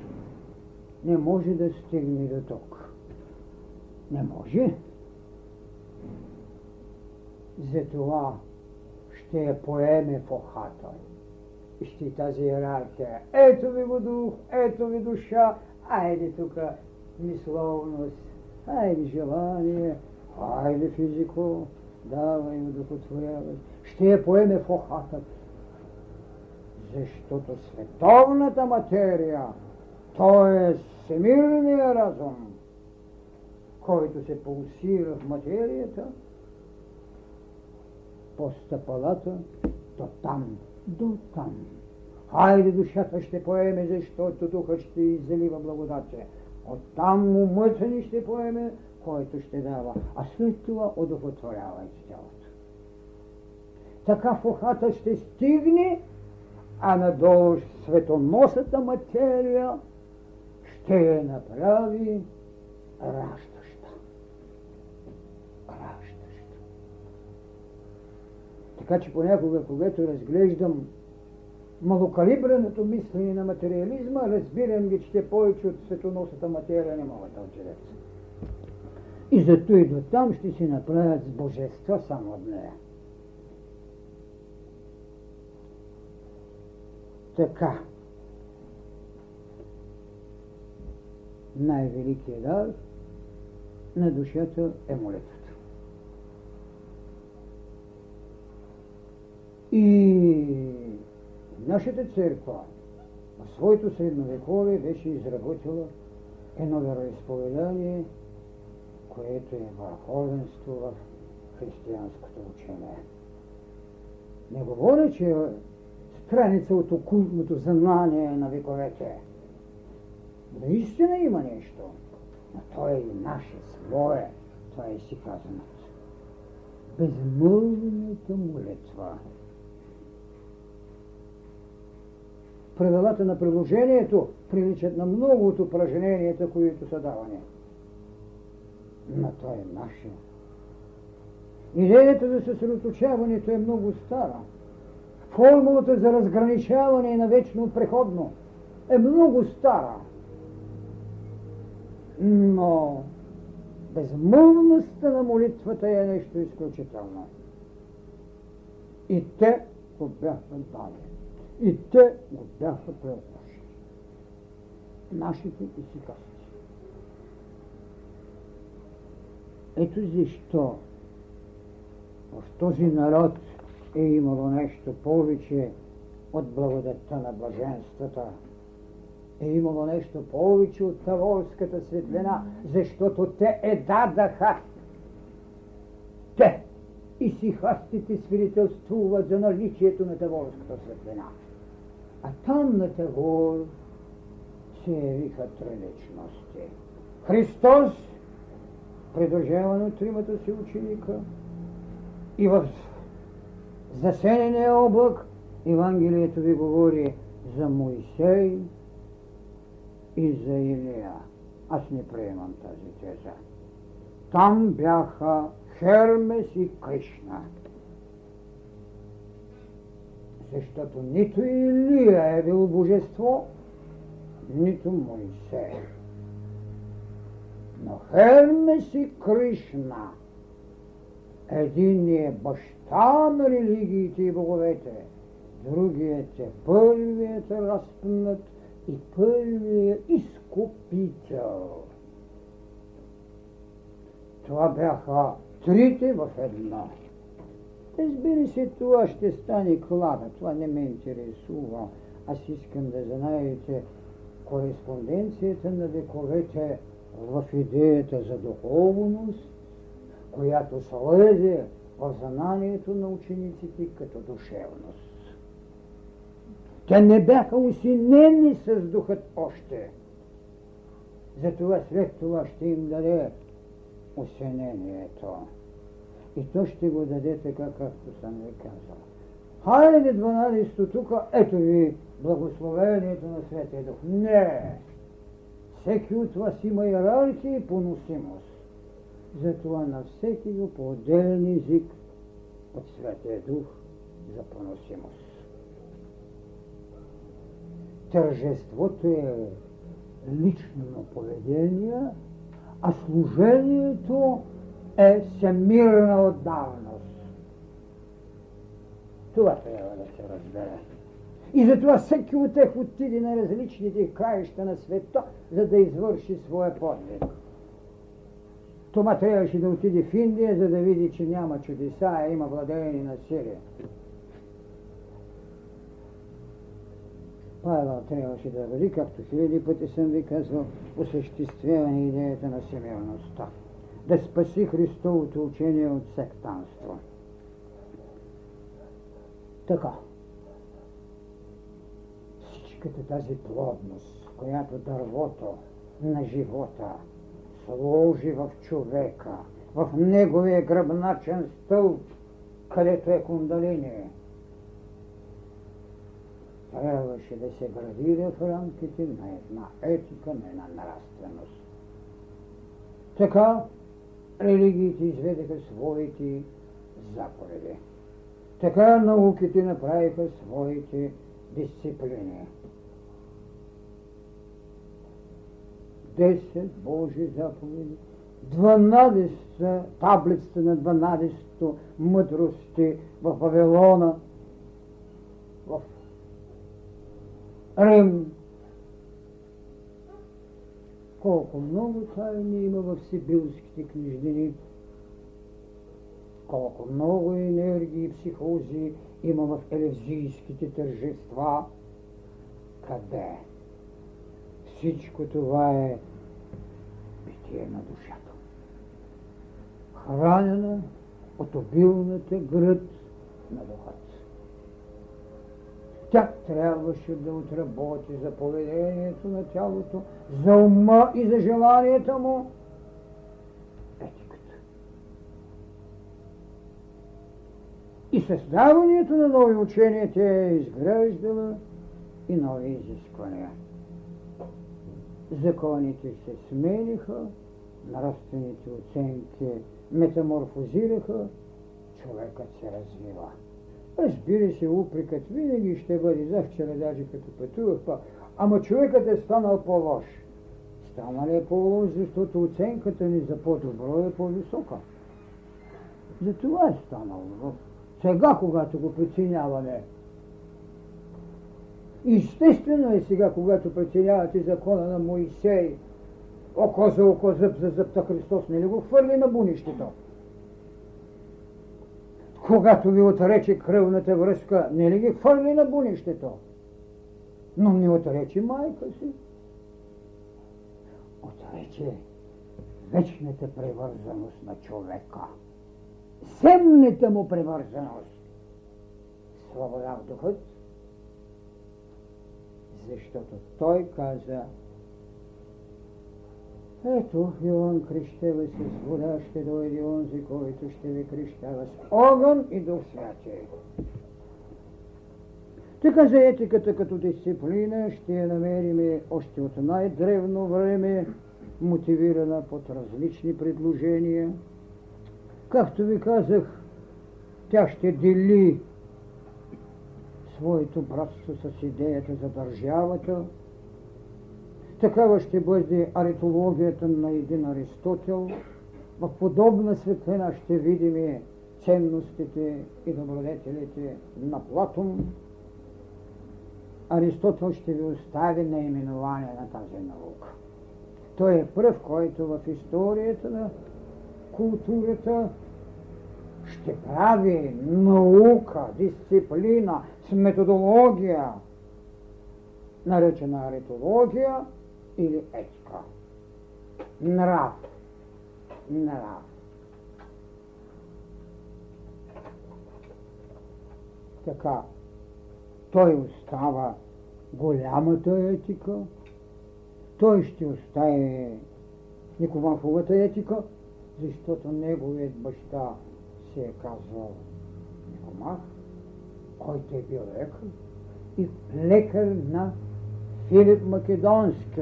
A: не може да стигне до тук. Не може. Затова ще я поеме в охата. Ще тази иерархия. Ето ви го дух, ето ви душа, айде тук мисловност, айде желание, айде физико, давай удохотворявай. Ще я поеме в охата. Защото световната материя, т.е. всемирния разум, който се пулсира в материята, по стъпалата до там, до там. Хайде душата ще поеме, защото духът ще излива благодатия. Оттам умът ни ще поеме, който ще дава. А след това удовлетворява тялото. Така в ухата ще стигне, а надолу светоносата материя ще я направи раждаща. Раждаща. Така че понякога, когато разглеждам малокалибреното мислене на материализма, разбирам ги, че повече от светоносата материя не могат да отидат. И зато и до там ще си направят с божества само от нея. Така. Най-великият дар на душата е молитвата. И Нашата църква в своето средновековие беше изработила едно вероисповедание, което е върховенство в християнското учение. Не говоря, че е страница от окултното знание на вековете. Наистина има нещо, но то е и наше, свое, това е си казаното. Безмълвената молитва правилата на приложението приличат на много от упражненията, които са давани. Но то е наше. Идеята за съсредоточаването е много стара. Формулата за разграничаване на вечно преходно е много стара. Но безмълвността на молитвата е нещо изключително. И те го бяха дали. И те го бяха преложили. Нашите исикасти. Ето защо в този народ е имало нещо повече от благодатта на блаженствата. Е имало нещо повече от таволската светлина, защото те е дадаха. Те и сихастите свидетелствуват за наличието на таволската светлина. А там на Тавор се явиха триличности. Христос, придружаван от тримата си ученика, и в засенения облак Евангелието ви говори за Моисей и за Илия. Аз не приемам тази теза. Там бяха Хермес и Кришна. Защото нито Илия е бил божество, нито Моисей. Но Хермес и Кришна – един е баща на религиите и боговете, другият е първият разпнат и първият изкупител. Това бяха трите в едно. Разбира се, това ще стане клада, това не ме интересува. Аз искам да знаете кореспонденцията на вековете в идеята за духовност която слезе в знанието на учениците като душевност. Те не бяха усинени с духът още. Затова след това ще им даде осенението. И то ще го даде така, както съм ви казал. Хайде 12 тук, ето ви благословението на Светия Дух. Не! Всеки от вас има иерархия и поносимост. Затова на всеки го по отделен език от Святия Дух за поносимост. Тържеството е лично поведение, а служението е всемирна отдавност. Това трябва да се разбере. И затова всеки от тях отиде на различните краища на света, за да извърши своя подвиг. Тома трябваше да отиде в Индия, за да види, че няма чудеса, а има владеене на Сирия. Павел трябваше да бъде, както хиляди пъти съм ви казвал, осъществяване идеята на семерността. Да спаси Христовото учение от сектанство. Така. Всичката тази плодност, която дървото на живота сложи в човека, в неговия гръбначен стълб, където е кундалини. Трябваше да се градира в рамките на една етика, на една нравственост. Така религиите изведеха своите заповеди. Така науките направиха своите дисциплини. 10 Божи заповеди, 12 таблицата на 12 мъдрости в Вавилона, в Рим. Колко много тайни има в сибилските книжнини, колко много енергии и психози има в елезийските тържества. Къде? Всичко това е битие на душата. Хранена от обилната гръд на духът. Тя трябваше да отработи за поведението на тялото, за ума и за желанията му. Етиката. И създаването на нови учения тя е изграждала и нови изисквания законите се смениха, нравствените оценки метаморфозираха, човекът се развива. Разбира се, упрекът винаги ще бъде, за вчера даже като пътувах, па, ама човекът е станал по-лош. Станал е по-лош, защото оценката ни за по-добро е по-висока. За това е станало. Сега, когато го преценяваме, Естествено е сега, когато преценявате закона на Моисей, око за око, зъб за зъбта Христос не ли го хвърли на бунището? Когато ви отрече кръвната връзка, не ли ги хвърли на бунището? Но не отрече майка си. Отрече вечната превързаност на човека. Земната му превързаност. Свобода в духът, защото той каза ето, Йоан крещева с вода, ще дойде онзи, който ще ви крещава с огън и дух святи. Така за етиката като дисциплина ще я намерим още от най-древно време, мотивирана под различни предложения. Както ви казах, тя ще дели своето братство с идеята за държавата. Такава ще бъде аритологията на един Аристотел. В подобна светлина ще видим ценностите и добродетелите на Платон. Аристотел ще ви остави наименование на тази наука. Той е пръв, който в историята на културата ще прави наука, дисциплина с методология, наречена аритология или етика. Нрав. Нрав. Така, той остава голямата етика, той ще остави Никомаховата етика, защото неговият баща се е казвал Никомах, който е бил лекар и лекар на Филип Македонски,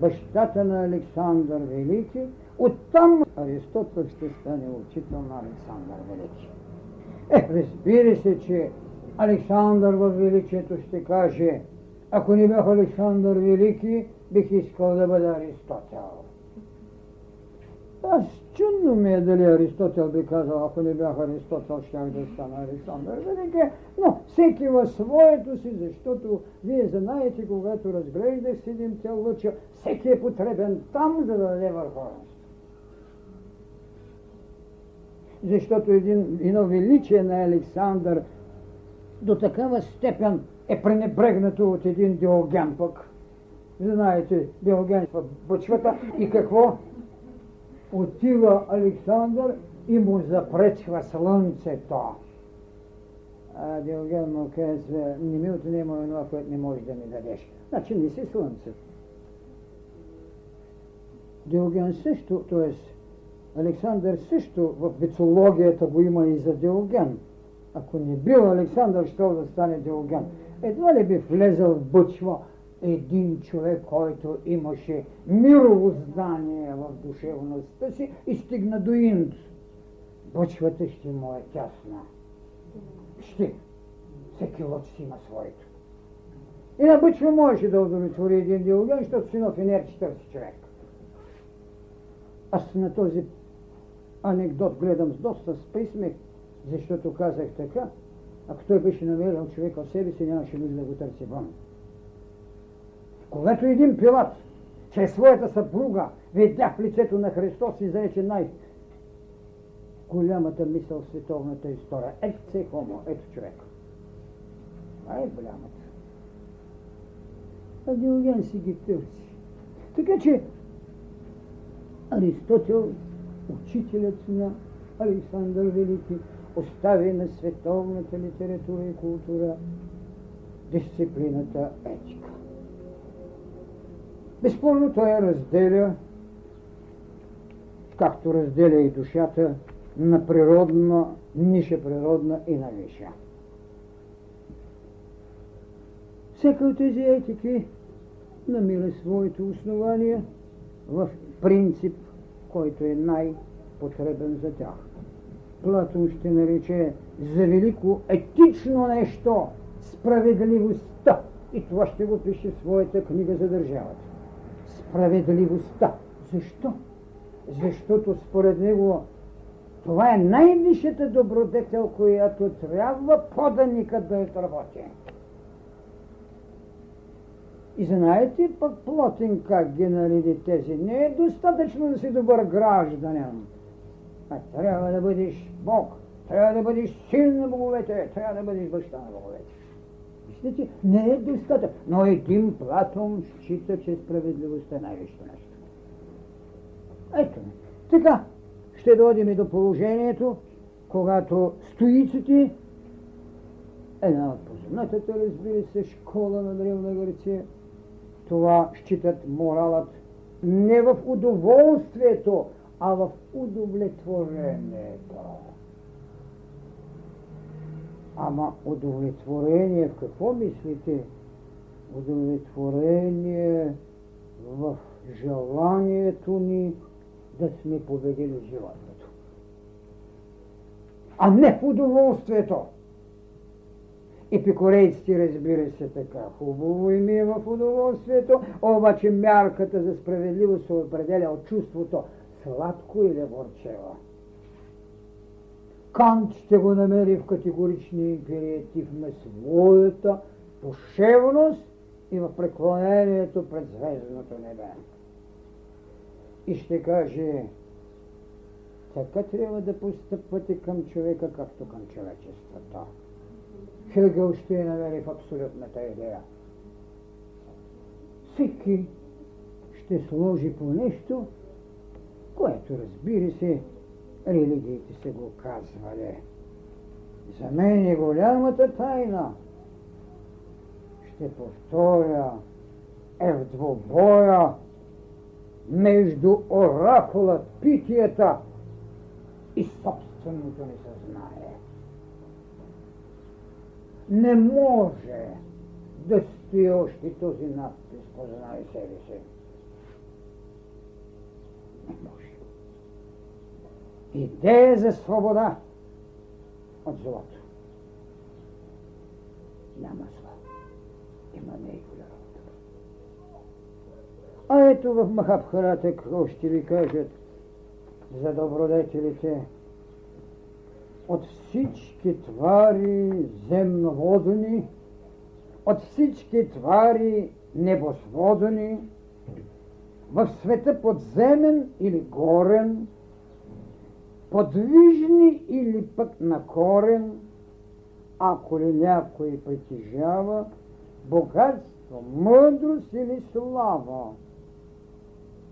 A: бащата на Александър Велики. Оттам Аристотел ще стане учител на Александър Велики. Е, разбира се, че Александър във величието ще каже, ако не бях Александър Велики, бих искал да бъда Аристотел. Аз чудно ми е дали Аристотел би казал, ако не бях Аристотел, щях да стана Александър Велики, но всеки в своето си, защото вие знаете, когато разглеждах седемте лъча, всеки е потребен там, за да даде върховенство. Защото един, едно величие на Александър до такава степен е пренебрегнато от един Диоген пък. Знаете, Диоген в бъчвата и какво? Отива Александър и му запречва слънцето. А Диоген му казва, не ми отнема това, което не можеш да ми дадеш. Значи не си слънце. Диоген също, т.е. Александър също в мицологията го има и за Диоген. Ако не бил Александър, ще да стане Диоген. Едва ли би влезъл в бъчва един човек, който имаше мировознание в душевността си и стигна до Инд. Бъчвата ще му е тясна. Ще. Всеки лъч си има своето. И на бъчва можеше да удовлетвори един диоген, защото си нов енер 40 човек. Аз на този анекдот гледам с доста списмех, защото казах така, ако той беше намерил човека в себе си, нямаше нужда да го търси вън. Когато един пилат чрез своята съпруга видя в лицето на Христос и зарече най- голямата мисъл в световната история. Се хомо, ето човек. Това е голямата. А Диоген си ги търси. Така че Аристотел, учителят на Александър Велики, остави на световната литература и култура дисциплината етика. Безспорно той разделя, както разделя и душата, на природна, ниша природна и на виша. Всека от тези етики намира своето основание в принцип, който е най-потребен за тях. Платон ще нарече за велико етично нещо справедливостта. И това ще го пише в своята книга за държавата справедливостта. Защо? Защото според него това е най-висшата добродетел, която трябва поданикът да отработи. И знаете пък Плотин как ги нареди тези. Не е достатъчно да си добър гражданин. А трябва да бъдеш Бог. Трябва да бъдеш син на боговете. Трябва да бъдеш баща на боговете. Виждате, не е достатъчно. Но един Платон счита, че справедливостта е най-висшето нещо. Ето. Така, ще дойдем и до положението, когато стоиците, една от познатата, разбира се, школа на Древна Гърция, това считат моралът не в удоволствието, а в удовлетворението. Ама удовлетворение в какво мислите? Удовлетворение в желанието ни да сме победили животното. А не в удоволствието. Епикурейците разбира се така. Хубаво им е в удоволствието, обаче мярката за справедливост се определя от чувството сладко или горчево. Кант ще го намери в категоричния империатив на своята душевност и в преклонението пред звездното небе. И ще каже, така трябва да постъпвате към човека, както към човечеството. Хегел ще я намери в абсолютната идея. Всеки ще сложи по нещо, което разбира се, религиите се го казвали. За мен е голямата тайна. Ще повторя, е в двобоя между оракулът, питията и собственото ни съзнание. Не може да стои още този надпис, познай себе си. Не може. Идея за свобода от злото. Няма зло. Има най-голяма работа. А ето в Махабхарата какво ще ви кажат за добродетелите? От всички твари земноводени, от всички твари небосводени, в света подземен или горен, подвижни или пък на корен, ако ли някой притежава богатство, мъдрост или слава,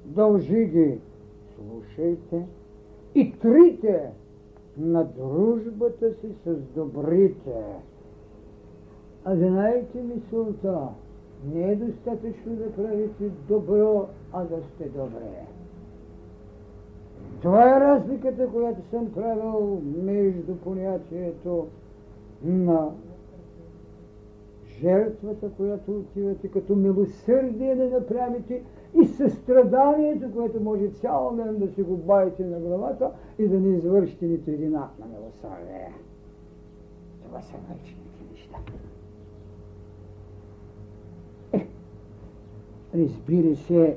A: дължи ги, слушайте, и трите на дружбата си с добрите. А знаете мисълта, не е достатъчно да правите добро, а да сте добре. Това е разликата, която съм правил между понятието на жертвата, която отивате като милосърдие да направите и състраданието, което може цял ден да си го баите на главата и да не извършите нито един акт на милосърдие. Това са вечните неща. Е, разбира се,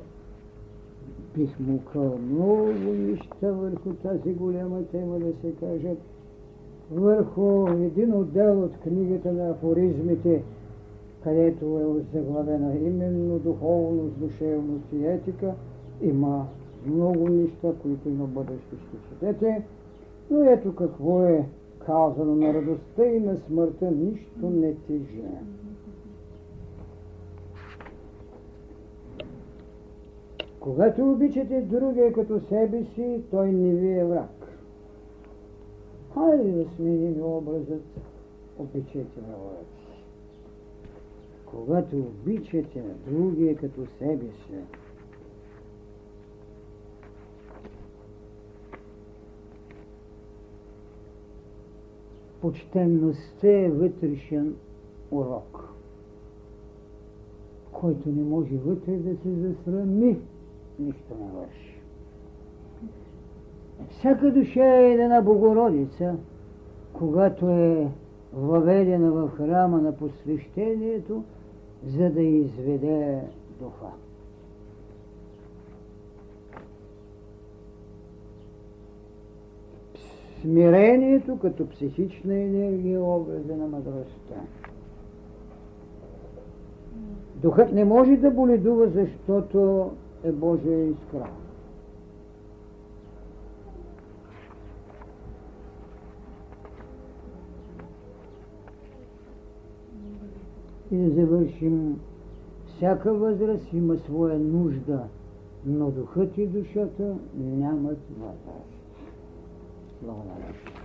A: бих мукал много неща върху тази голяма тема да се кажат. Върху един отдел от книгата на афоризмите, където е заглавена именно духовност, душевност и етика, има много неща, които и на бъдеще ще четете. Но ето какво е казано на радостта и на смъртта, нищо не тежи. Когато обичате другия като себе си, той не ви е враг. Хайде да сменим образът, обичайте врагът си. Когато обичате другия като себе си, почтенността е вътрешен урок, който не може вътре да се засрами нищо не върши. Всяка душа е една Богородица, когато е въведена в храма на посвещението, за да изведе духа. Смирението като психична енергия е образа на мъдростта. Духът не може да боледува, защото е Божия искра. И да завършим. Всяка възраст има своя нужда, но духът и душата нямат възраст. Благодаря.